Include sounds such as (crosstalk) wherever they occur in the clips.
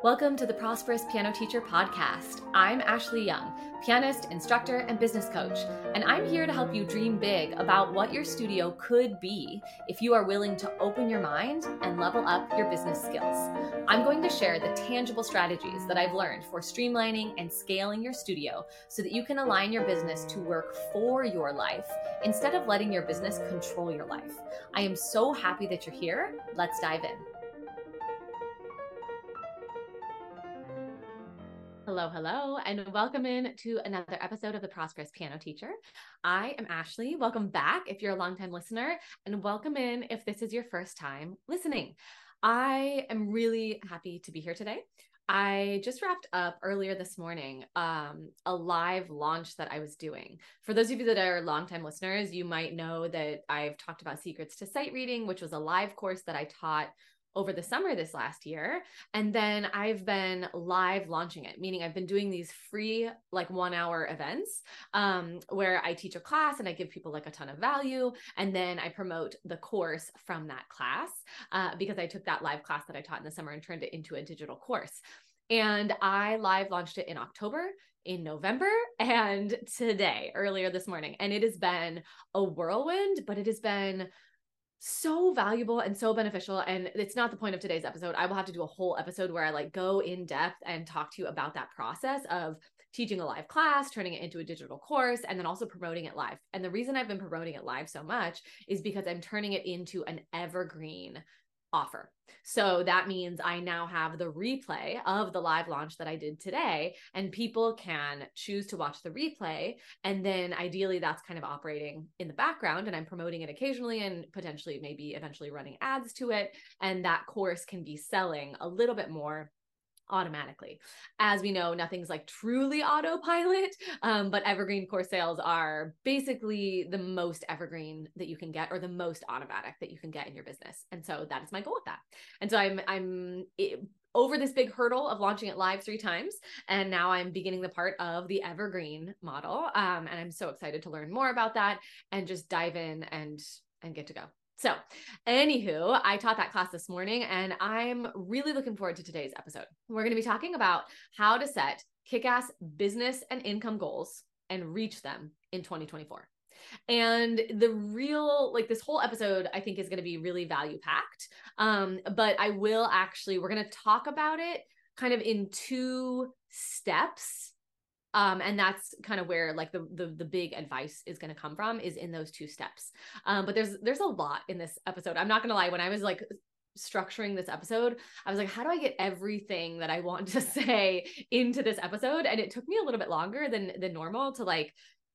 Welcome to the Prosperous Piano Teacher Podcast. I'm Ashley Young, pianist, instructor, and business coach, and I'm here to help you dream big about what your studio could be if you are willing to open your mind and level up your business skills. I'm going to share the tangible strategies that I've learned for streamlining and scaling your studio so that you can align your business to work for your life instead of letting your business control your life. I am so happy that you're here. Let's dive in. Hello, hello, and welcome in to another episode of the Prosperous Piano Teacher. I am Ashley. Welcome back if you're a longtime listener, and welcome in if this is your first time listening. I am really happy to be here today. I just wrapped up earlier this morning um, a live launch that I was doing. For those of you that are longtime listeners, you might know that I've talked about Secrets to Sight Reading, which was a live course that I taught over the summer this last year. And then I've been live launching it, meaning I've been doing these free, like one hour events um, where I teach a class and I give people like a ton of value. And then I promote the course from that class uh, because I took that live class that I taught in the summer and turned it into a digital course. And I live launched it in October, in November, (laughs) and today, earlier this morning. And it has been a whirlwind, but it has been so valuable and so beneficial and it's not the point of today's episode. I will have to do a whole episode where i like go in depth and talk to you about that process of teaching a live class turning it into a digital course and then also promoting it live. And the reason i've been promoting it live so much is because i'm turning it into an evergreen offer. So that means I now have the replay of the live launch that I did today, and people can choose to watch the replay. And then ideally, that's kind of operating in the background, and I'm promoting it occasionally and potentially maybe eventually running ads to it. And that course can be selling a little bit more automatically. As we know, nothing's like truly autopilot, um, but evergreen course sales are basically the most evergreen that you can get, or the most automatic that you can get in your business. And so that is my goal with that. And so I'm I'm it, over this big hurdle of launching it live three times, and now I'm beginning the part of the evergreen model. Um, and I'm so excited to learn more about that and just dive in and and get to go. So, anywho, I taught that class this morning and I'm really looking forward to today's episode. We're going to be talking about how to set kick ass business and income goals and reach them in 2024. And the real, like this whole episode, I think is going to be really value packed. Um, but I will actually, we're going to talk about it kind of in two steps um, and that's kind of where like the the, the big advice is going to come from is in those two steps. Um, but there's there's a lot in this episode. I'm not going to lie when i was like structuring this episode i was like how do i get everything that i want to (laughs) say into this episode? And it took me a little bit longer than than normal to like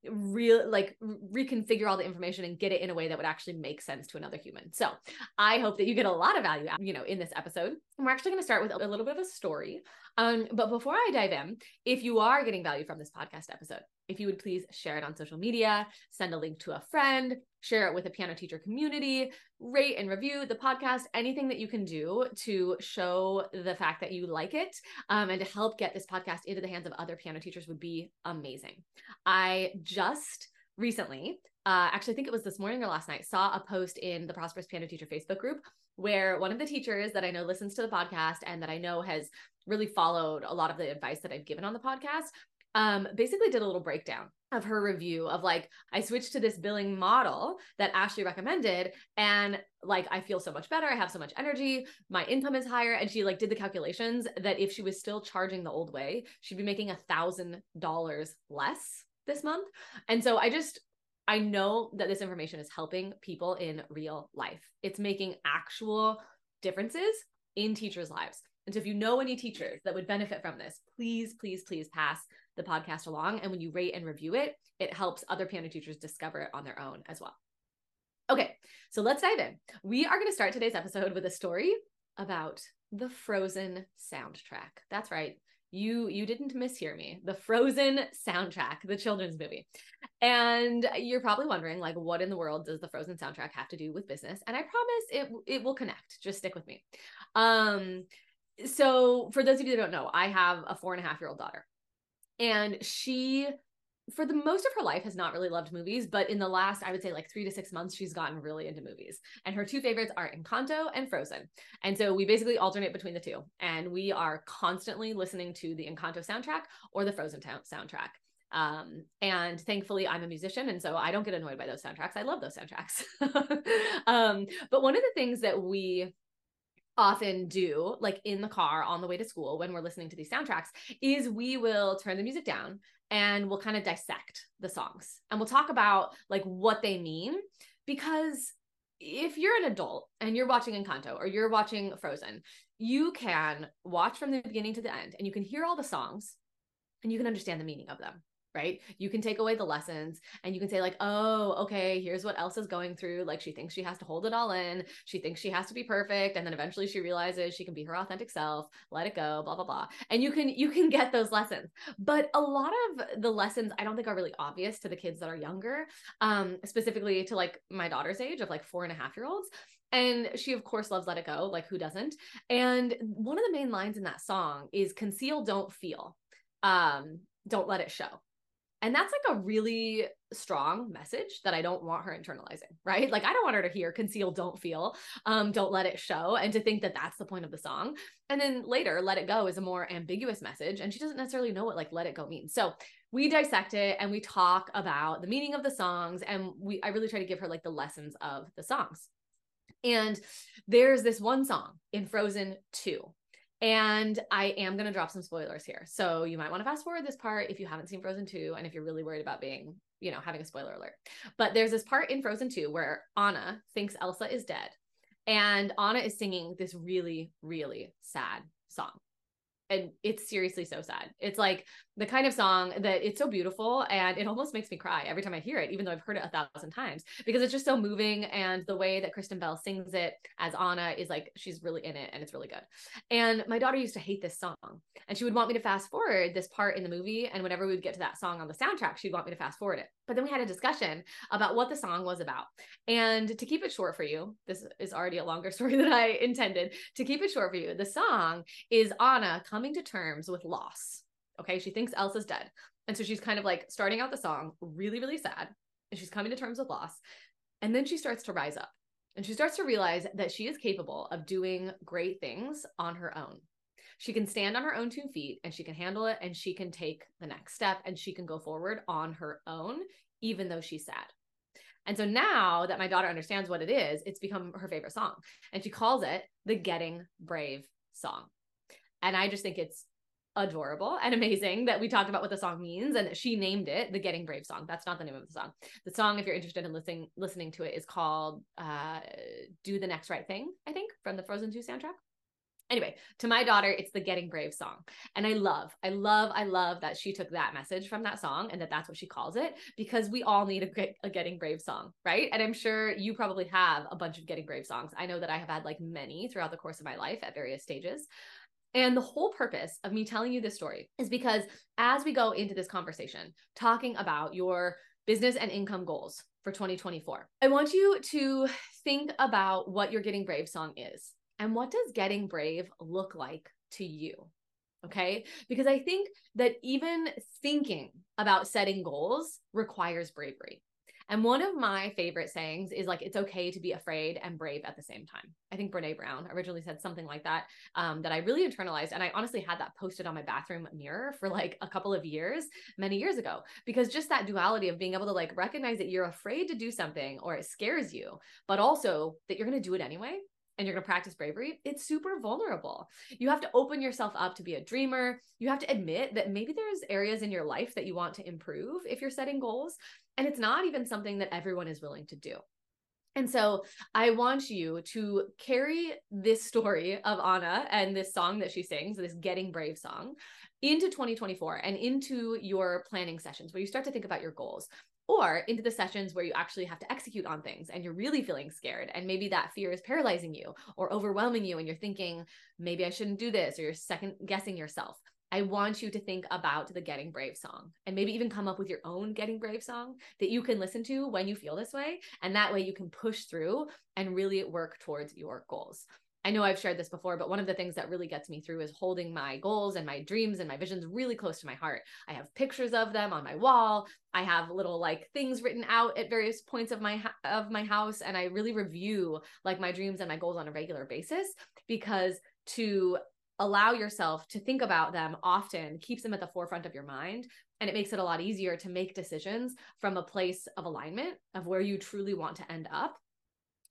real like reconfigure all the information and get it in a way that would actually make sense to another human. So I hope that you get a lot of value, you know, in this episode. And we're actually going to start with a little bit of a story um, but before I dive in, if you are getting value from this podcast episode, if you would please share it on social media, send a link to a friend, share it with a piano teacher community, rate and review the podcast, anything that you can do to show the fact that you like it um, and to help get this podcast into the hands of other piano teachers would be amazing. I just recently, uh, actually, I think it was this morning or last night, saw a post in the Prosperous Piano Teacher Facebook group where one of the teachers that I know listens to the podcast and that I know has really followed a lot of the advice that I've given on the podcast, um, basically did a little breakdown of her review of like I switched to this billing model that Ashley recommended and like I feel so much better I have so much energy my income is higher and she like did the calculations that if she was still charging the old way she'd be making a thousand dollars less this month. And so I just I know that this information is helping people in real life. It's making actual differences in teachers lives and so if you know any teachers that would benefit from this, please, please, please pass the podcast along. And when you rate and review it, it helps other piano teachers discover it on their own as well. Okay, so let's dive in. We are going to start today's episode with a story about the Frozen soundtrack. That's right. You you didn't mishear me. The Frozen soundtrack, the children's movie. And you're probably wondering like what in the world does the Frozen soundtrack have to do with business? And I promise it it will connect. Just stick with me. Um so for those of you that don't know, I have a four and a half year old daughter, and she for the most of her life has not really loved movies, but in the last, I would say like three to six months, she's gotten really into movies. And her two favorites are Encanto and Frozen. And so we basically alternate between the two. And we are constantly listening to the Encanto soundtrack or the Frozen soundtrack. Um, and thankfully, I'm a musician, and so I don't get annoyed by those soundtracks. I love those soundtracks. (laughs) um, but one of the things that we often do like in the car on the way to school when we're listening to these soundtracks is we will turn the music down and we'll kind of dissect the songs and we'll talk about like what they mean because if you're an adult and you're watching Encanto or you're watching Frozen you can watch from the beginning to the end and you can hear all the songs and you can understand the meaning of them right? You can take away the lessons and you can say, like, oh, okay, here's what Elsa's going through. Like, she thinks she has to hold it all in. She thinks she has to be perfect. And then eventually she realizes she can be her authentic self, let it go, blah, blah, blah. And you can, you can get those lessons. But a lot of the lessons I don't think are really obvious to the kids that are younger, um, specifically to like my daughter's age of like four and a half year olds. And she, of course, loves Let It Go. Like, who doesn't? And one of the main lines in that song is conceal, don't feel. Um, don't let it show and that's like a really strong message that I don't want her internalizing, right? Like I don't want her to hear conceal, don't feel, um, don't let it show, and to think that that's the point of the song. And then later, let it go is a more ambiguous message, and she doesn't necessarily know what like let it go means. So we dissect it and we talk about the meaning of the songs, and we I really try to give her like the lessons of the songs. And there's this one song in Frozen 2 and I am going to drop some spoilers here. So you might want to fast forward this part if you haven't seen Frozen 2 and if you're really worried about being, you know, having a spoiler alert. But there's this part in Frozen 2 where Anna thinks Elsa is dead. And Anna is singing this really, really sad song and it's seriously so sad. It's like the kind of song that it's so beautiful and it almost makes me cry every time I hear it, even though I've heard it a thousand times because it's just so moving. And the way that Kristen Bell sings it as Anna is like she's really in it and it's really good. And my daughter used to hate this song and she would want me to fast forward this part in the movie. And whenever we would get to that song on the soundtrack, she'd want me to fast forward it. But then we had a discussion about what the song was about. And to keep it short for you, this is already a longer (laughs) story than I intended. To keep it short for you, the song is Anna coming to terms with loss. Okay. She thinks Elsa's dead. And so she's kind of like starting out the song really, really sad. And she's coming to terms with loss. And then she starts to rise up and she starts to realize that she is capable of doing great things on her own. She can stand on her own two feet and she can handle it and she can take the next step and she can go forward on her own, even though she's sad. And so now that my daughter understands what it is, it's become her favorite song. And she calls it the Getting Brave song. And I just think it's adorable and amazing that we talked about what the song means and she named it the getting brave song that's not the name of the song the song if you're interested in listening listening to it is called uh do the next right thing i think from the frozen 2 soundtrack Anyway, to my daughter, it's the Getting Brave song. And I love, I love, I love that she took that message from that song and that that's what she calls it because we all need a, a Getting Brave song, right? And I'm sure you probably have a bunch of Getting Brave songs. I know that I have had like many throughout the course of my life at various stages. And the whole purpose of me telling you this story is because as we go into this conversation, talking about your business and income goals for 2024, I want you to think about what your Getting Brave song is. And what does getting brave look like to you? Okay. Because I think that even thinking about setting goals requires bravery. And one of my favorite sayings is like, it's okay to be afraid and brave at the same time. I think Brene Brown originally said something like that, um, that I really internalized. And I honestly had that posted on my bathroom mirror for like a couple of years, many years ago, because just that duality of being able to like recognize that you're afraid to do something or it scares you, but also that you're going to do it anyway and you're going to practice bravery, it's super vulnerable. You have to open yourself up to be a dreamer. You have to admit that maybe there's areas in your life that you want to improve if you're setting goals. And it's not even something that everyone is willing to do. And so I want you to carry this story of Anna and this song that she sings, this Getting Brave song, into 2024 and into your planning sessions where you start to think about your goals or into the sessions where you actually have to execute on things and you're really feeling scared and maybe that fear is paralyzing you or overwhelming you and you're thinking maybe I shouldn't do this or you're second guessing yourself. I want you to think about the Getting Brave song and maybe even come up with your own Getting Brave song that you can listen to when you feel this way. And that way you can push through and really work towards your goals. I know I've shared this before, but one of the things that really gets me through is holding my goals and my dreams and my visions really close to my heart. I have pictures of them on my wall. I have little like things written out at various points of my of my house and I really review like my dreams and my goals on a regular basis because to allow yourself to think about them often keeps them at the forefront of your mind and it makes it a lot easier to make decisions from a place of alignment of where you truly want to end up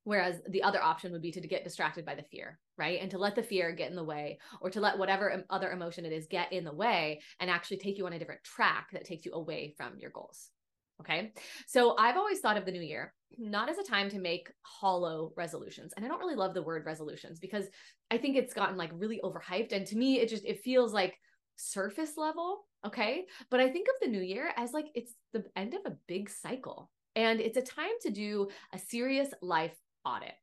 Whereas the other option would be to, get distracted by the fear, right? And to let the fear get in the way or to let whatever other emotion it is get in the way and actually take you on a different track that takes you away from your goals. Okay. So I've always thought of the new year not as a time to make hollow resolutions. And I don't really love the word resolutions because I think it's gotten like really overhyped. And to me, it just, it feels like surface level. Okay. But I think of the new year as like it's the end of a big cycle. And it's a time to do a serious life audit.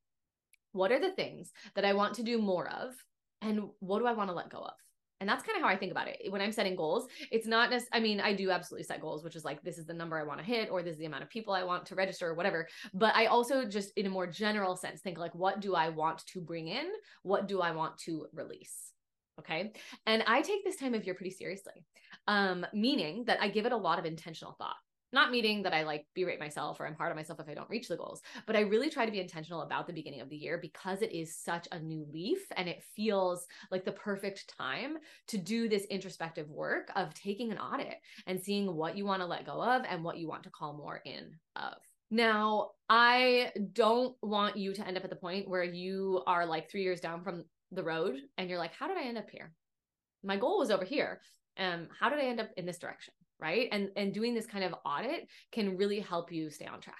What are the things that I want to do more of? And what do I want to let go of? And that's kind of how I think about it. When I'm setting goals, it's not just, I mean, I do absolutely set goals, which is like, this is the number I want to hit, or this is the amount of people I want to register, or whatever. But I also just, in a more general sense, think like, what do I want to bring in? What do I want to release? Okay. And I take this time of year pretty seriously, um, meaning that I give it a lot of intentional thought not meaning that I like berate myself or I'm hard on myself if I don't reach the goals, but I really try to be intentional about the beginning of the year because it is such a new leaf and it feels like the perfect time to do this introspective work of taking an audit and seeing what you want to let go of and what you want to call more in of. Now, I don't want you to end up at the point where you are like three years down from the road and you're like, how did I end up here? My goal was over here. Um, how did I end up in this direction? Right and and doing this kind of audit can really help you stay on track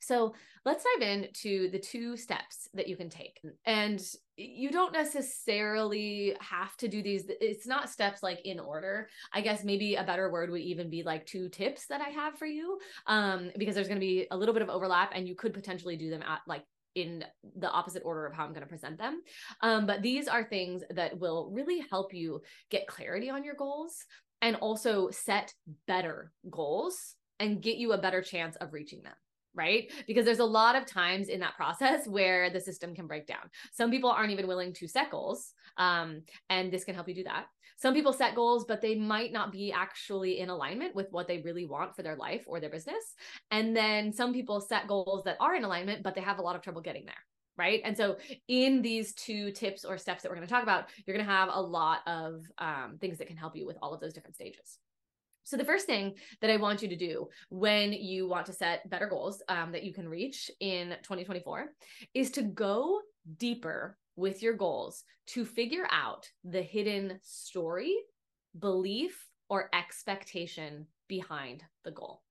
so let's dive into the two steps that you can take. And you don't necessarily have to do these. It's not steps like in order. I guess maybe a better word would even be like two tips that I have for you, um, because there's going to be a little bit of overlap and you could potentially do them at like in the opposite order of how I'm going to present them. Um, but these are things that will really help you get clarity on your goals and also set better goals and get you a better chance of reaching them right? Because there's a lot of times in that process (laughs) where the system can break down. Some people aren't even willing to set goals, um, and this can help you do that. Some people set goals, but they might not be actually in alignment with what they really want for their life or their business. And then some people set goals that are in alignment, but they have a lot of trouble getting there right? And so, in these two tips or steps that we're going to talk about, you're going to have a lot of um, things that can help you with all of those different stages. So, the first thing that I want you to do when you want to set better goals um, that you can reach in 2024 is to go deeper with your goals to figure out the hidden story, belief, or expectation behind the goal.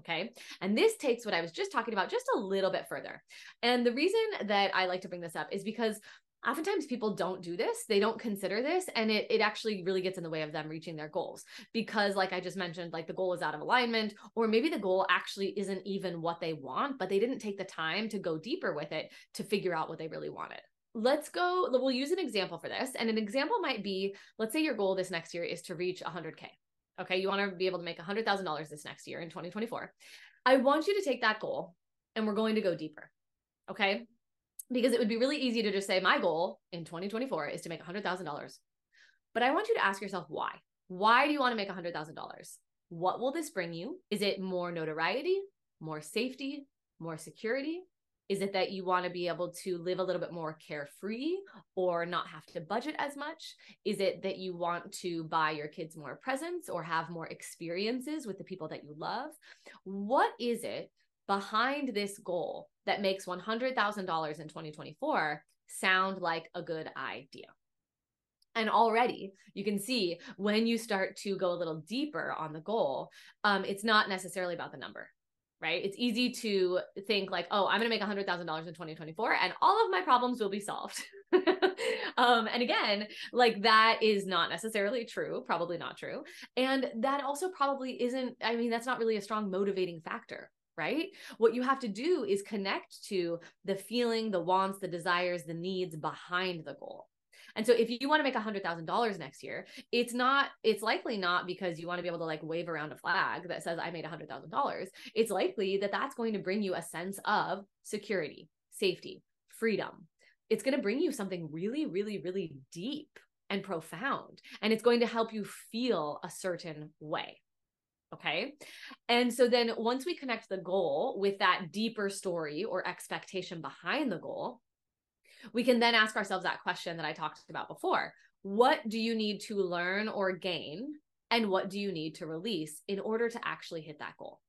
Okay. And this takes what I was just talking about just a little bit further. And the reason that I like to bring this up is because oftentimes people don't do this. They don't consider this and it, it actually really gets in the way of them reaching their goals. Because like i just mentioned like the goal is out of alignment or maybe the goal actually isn't even what they want but they didn't take the time to go deeper with it to figure out what they really wanted. Let's go we'll use an example for this. And an example might be let's say your goal this next year is to reach 100k Okay. You want to be able to make $100,000 this next year in 2024. I want you to take that goal and we're going to go deeper. Okay. Because it would be really easy to just say, my goal in 2024 is to make $100,000. But I want you to ask yourself why. Why do you want to make $100,000? What will this bring you? Is it more notoriety, more safety, more security? Is it that you want to be able to live a little bit more carefree or not have to budget as much? Is it that you want to buy your kids more presents or have more experiences with the people that you love? What is it behind this goal that makes $100,000 in 2024 sound like a good idea? And already you can see when you start to go a little deeper on the goal, um, it's not necessarily about the number right? It's easy to think like, oh, I'm going to make $100,000 in 2024 and all of my problems will be solved. (laughs) um, and again, like that is not necessarily true, probably not true. And that also probably isn't, I mean, that's not really a strong motivating factor. Right? What you have to do is connect to the feeling, the wants, the desires, the needs behind the goal. And so if you want to make a hundred thousand dollars next year, it's not, it's likely not because you want to be able to like wave around a flag that says I made a hundred thousand dollars. It's likely that that's going to bring you a sense of security, safety, freedom. it's going to bring you something really, really, really deep and profound. And it's going to help you feel a certain way. Okay. And so then once we connect the goal with that deeper story or expectation behind the goal, we can then ask ourselves that question that I talked about before. What do you need to learn or gain? And what do you need to release in order to actually hit that goal?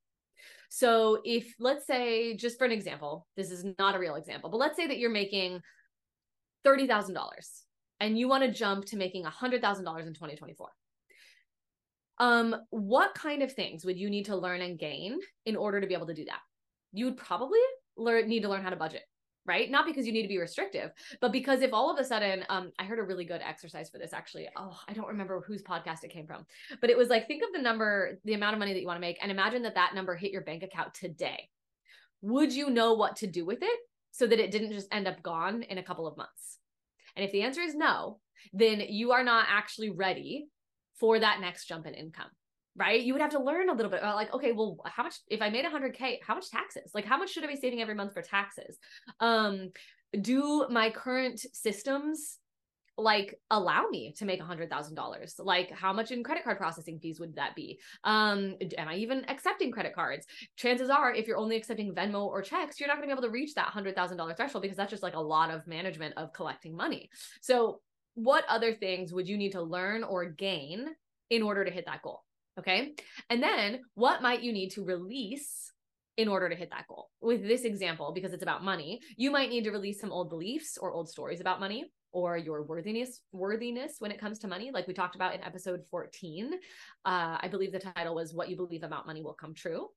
So, if let's say, just for an example, this is not a real example, but let's say that you're making $30,000 and you want to jump to making $100,000 in 2024. Um, what kind of things would you need to learn and gain in order to be able to do that? You would probably learn need to learn how to budget right? Not because you need to be restrictive, but because if all of a sudden, um, I heard a really good exercise for this actually. Oh, I don't remember whose podcast it came from, but it was like, think of the number, the amount of money that you want to make, and imagine that that number hit your bank account today. Would you know what to do with it so that it didn't just end up gone in a couple of months? And if the answer is no, then you are not actually ready for that next jump in income right? You would have to learn a little bit about like okay well how much if i made 100k how much taxes? Like how much should i be saving every month for taxes? Um do my current systems like allow me to make a hundred thousand dollars? Like how much in credit card processing fees would that be? Um am i even accepting credit cards? Chances are if you're only accepting venmo or checks you're not going to be able to reach that hundred thousand dollar threshold because that's just like a lot of management of collecting money. So what other things would you need to learn or gain in order to hit that goal Okay. And then what might you need to release in order to hit that goal? With this example, because it's about money, you might need to release some old beliefs or old stories about money or your worthiness worthiness when it comes to money like we talked about in episode 14 uh, i believe the title was what you believe about money will come true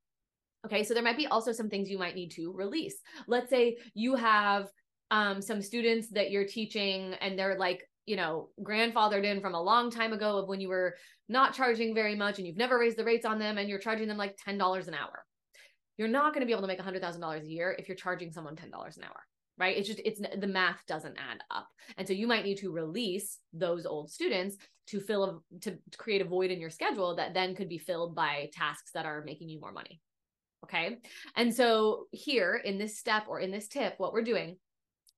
okay so there might be also some things you might need to release let's say you have um, some students that you're teaching and they're like you know, grandfathered in from a long time ago of when you were not charging very much and you've never raised the rates on them and you're charging them like $10 an hour. You're not going to be able to make $100,000 a year if you're charging someone $10 an hour, right? It's just, it's the math doesn't add up. And so you might need to release those old students to fill, a, to create a void in your schedule that then could be filled by tasks that are making you more money. Okay. And so here in this step or in this tip, what we're doing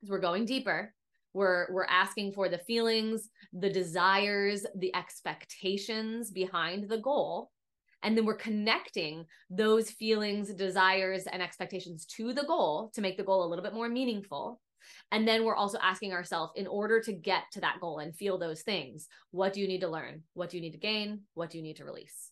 is we're going deeper we're we're asking for the feelings the desires the expectations behind the goal. And then we're connecting those feelings desires and expectations to the goal to make the goal a little bit more meaningful. And then we're also asking ourselves in order to get to that goal and feel those things what do you need to learn? What do you need to gain? What do you need to release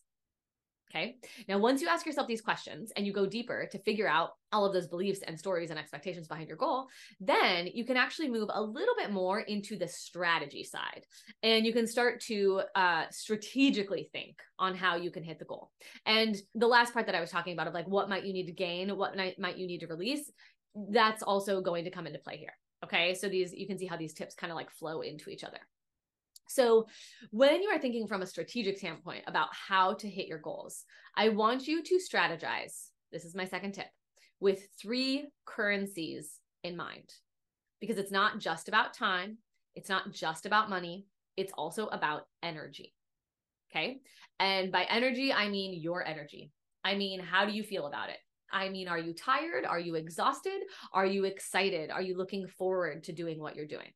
Okay. Now, once you ask yourself these questions and you go deeper to figure out all of those beliefs and stories and expectations behind your goal, then you can actually move a little bit more into the strategy side. And you can start to uh, strategically think on how you can hit the goal. And the last part that I was talking about of like what might you need to gain, what might you need to release, that's also going to come into play here. Okay. So these, you can see how these tips kind of like flow into each other. So, when you are thinking from a strategic standpoint about how to hit your goals, I want you to strategize. This is my second tip with three currencies in mind because it's not just about time, it's not just about money, it's also about energy. Okay. And by energy, I mean your energy. I mean, how do you feel about it? I mean, are you tired? Are you exhausted? Are you excited? Are you looking forward to doing what you're doing?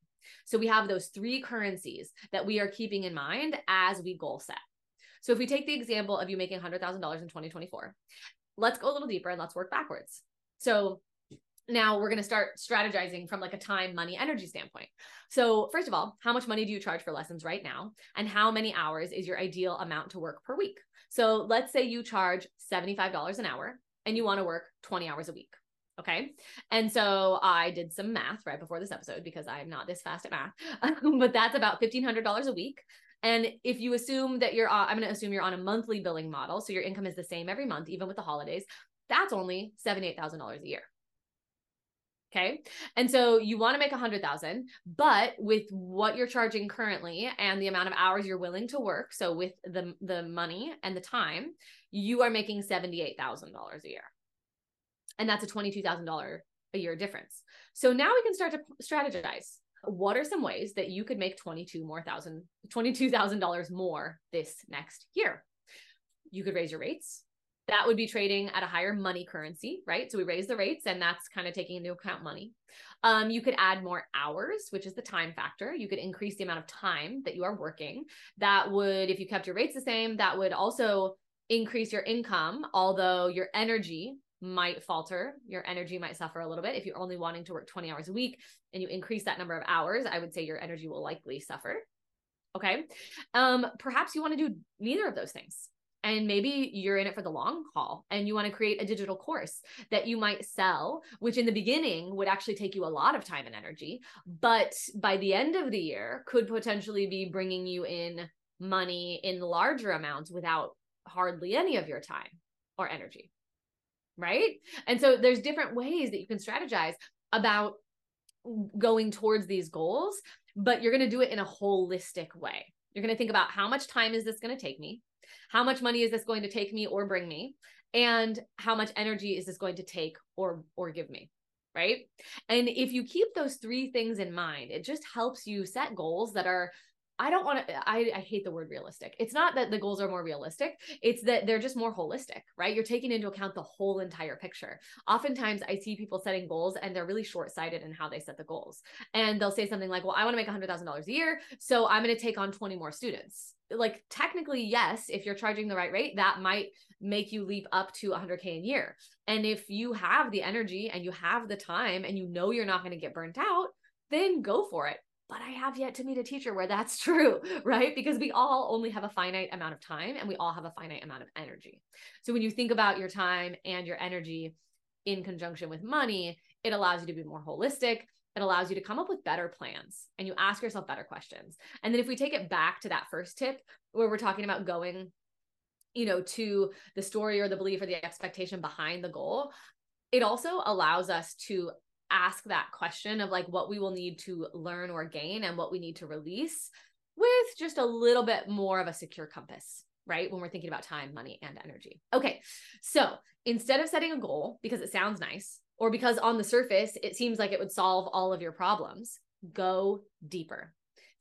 So we have those three currencies that we are keeping in mind as we goal set. So if we take the example of you making $100,000 in 2024, let's go a little deeper and let's work backwards. So now we're going to start strategizing from like a time money energy standpoint so first of all how much money do you charge for lessons right now and how many hours is your ideal amount to work per week so let's say you charge $75 an hour and you want to work 20 hours a week Okay. And so I did some math right before this episode because I'm not this fast at math, (laughs) but that's about $1,500 a week. And if you assume that you're, uh, I'm going to assume you're on a monthly billing model. So your income is the same every month, even with the holidays. That's only $78,000 a year. Okay. And so you want to make a hundred thousand, but with what you're charging currently and the amount of hours you're willing to work. So with the, the money and the time, you are making $78,000 a year and that's a $22,000 a year difference. So now we can start to strategize. What are some ways that you could make 22 more thousand, $22,000 more this next year? You could raise your rates. That would be trading at a higher money currency, right? So we raise the rates and that's kind of taking into account money. Um, you could add more hours, which is the time factor. You could increase the amount of time that you are working. That would, if you kept your rates the same, that would also increase your income, although your energy might falter. Your energy might suffer a little bit. If you're only wanting to work 20 hours a week and you increase that number of hours, I would say your energy will likely suffer. Okay. Um, perhaps you want to do neither of those things. And maybe you're in it for the long haul and you want to create a digital course that you might sell, which in the beginning would actually take you a lot of time and energy, but by the end of the year could potentially be bringing you in money in larger amounts without hardly any of your time or energy. Right. And so there's different ways that you can strategize about going towards these goals, but you're going to do it in a holistic way. You're going to think about how much time is this going to take me? How much money is this going to take me or bring me? And how much energy is this going to take or or give me? Right? And if you keep those three things in mind, it just helps you set goals that are I don't want to, I, I hate the word realistic. It's not that the goals are more realistic, it's that they're just more holistic, right? You're taking into account the whole entire picture. Oftentimes, I see people setting goals and they're really short sighted in how they set the goals. And they'll say something like, Well, I want to make $100,000 a year. So I'm going to take on 20 more students. Like, technically, yes, if you're charging the right rate, that might make you leap up to 100K a year. And if you have the energy and you have the time and you know you're not going to get burnt out, then go for it but I have yet to meet a teacher where that's (laughs) true, right? Because we all only have a finite amount of time and we all have a finite amount of energy. So when you think about your time and your energy in conjunction with money, it allows you to be more holistic. It allows you to come up with better plans and you ask yourself better questions. And then if we take it back to that first tip where we're talking about going, you know, to the story or the belief or the expectation behind the goal, it also allows us to ask that question of like what we will need to learn or gain and what we need to release with just a little bit more of a secure compass, right? When we're thinking about time, money, and energy. Okay. So instead of setting a goal because it sounds nice or because on the surface it seems like it would solve all of your problems, go deeper.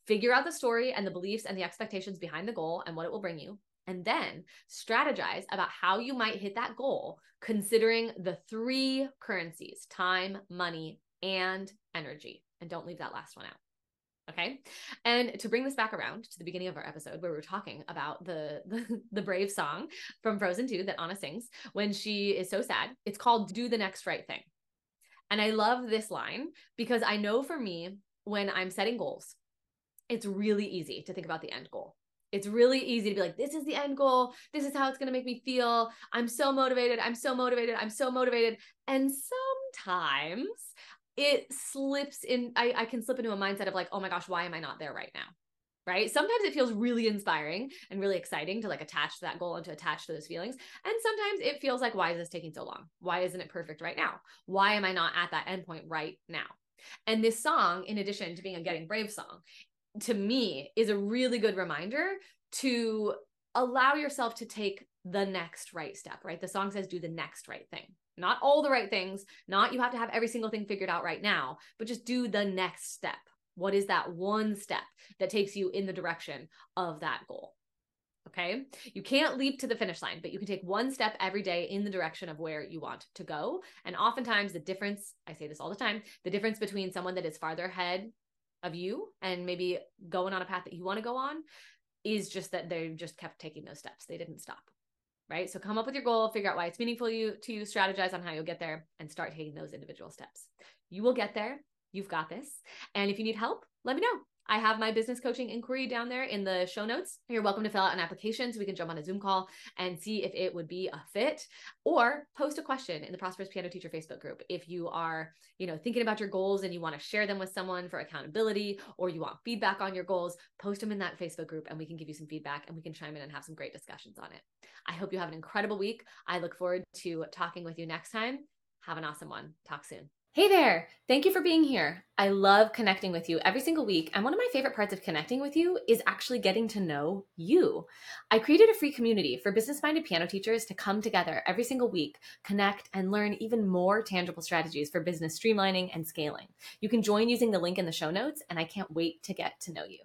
Figure out the story and the beliefs and the expectations behind the goal and what it will bring you and then strategize about how you might hit that goal, considering the three currencies time, money, and energy. And don't leave that last one out. Okay. And to bring this back around to the beginning of our episode where we were talking about the, (laughs) the, the brave song from Frozen 2 that Anna sings when she is so sad, it's called Do the Next Right Thing. And I love this line because I know for me, when I'm setting goals, it's really easy to think about the end goal. It's really easy to be like, this is the end goal. This is how it's going to make me feel. I'm so motivated. I'm so motivated. I'm so motivated. And sometimes it slips in, I, I can slip into a mindset of like, oh my gosh, why am I not there right now? Right. Sometimes it feels really inspiring and really exciting to like attach to that goal and to attach to those feelings. And sometimes it feels like, why is this taking so long? Why isn't it perfect right now? Why am I not at that endpoint right now? And this song, in addition to being a Getting Brave song, to me is a really good reminder to allow yourself to take the next right step, right? The song says do the next right thing. Not all the right things, not you have to have every single thing figured out right now, but just do the next step. What is that one step that takes you in the direction of that goal? Okay. You can't leap to the finish line, but you can take one step every day in the direction of where you want to go. And oftentimes, the difference, I say this all the time, the difference between someone that is farther ahead of you and maybe going on a path that you want to go on is just that they just kept taking those steps. They didn't stop. Right. So come up with your goal, figure out why it's meaningful you to you, strategize on how you'll get there and start taking those individual steps. You will get there. You've got this. And if you need help, let me know. I have my business coaching inquiry down there in the show notes. You're welcome to fill out an application so we can jump on a Zoom call and see if it would be a fit or post a question in the Prosperous Piano Teacher Facebook group. If you are, you know, thinking about your goals and you want to share them with someone for accountability or you want feedback on your goals, post them in that Facebook group and we can give you some feedback and we can chime in and have some great discussions on it. I hope you have an incredible week. I look forward to talking with you next time. Have an awesome one. Talk soon. Hey there! Thank you for being here. I love connecting with you every single week, and one of my favorite parts of connecting with you is actually getting to know you. I created a free community for business minded piano teachers to come together every single week, connect, and learn even more tangible strategies for business streamlining and scaling. You can join using the link in the show notes, and I can't wait to get to know you.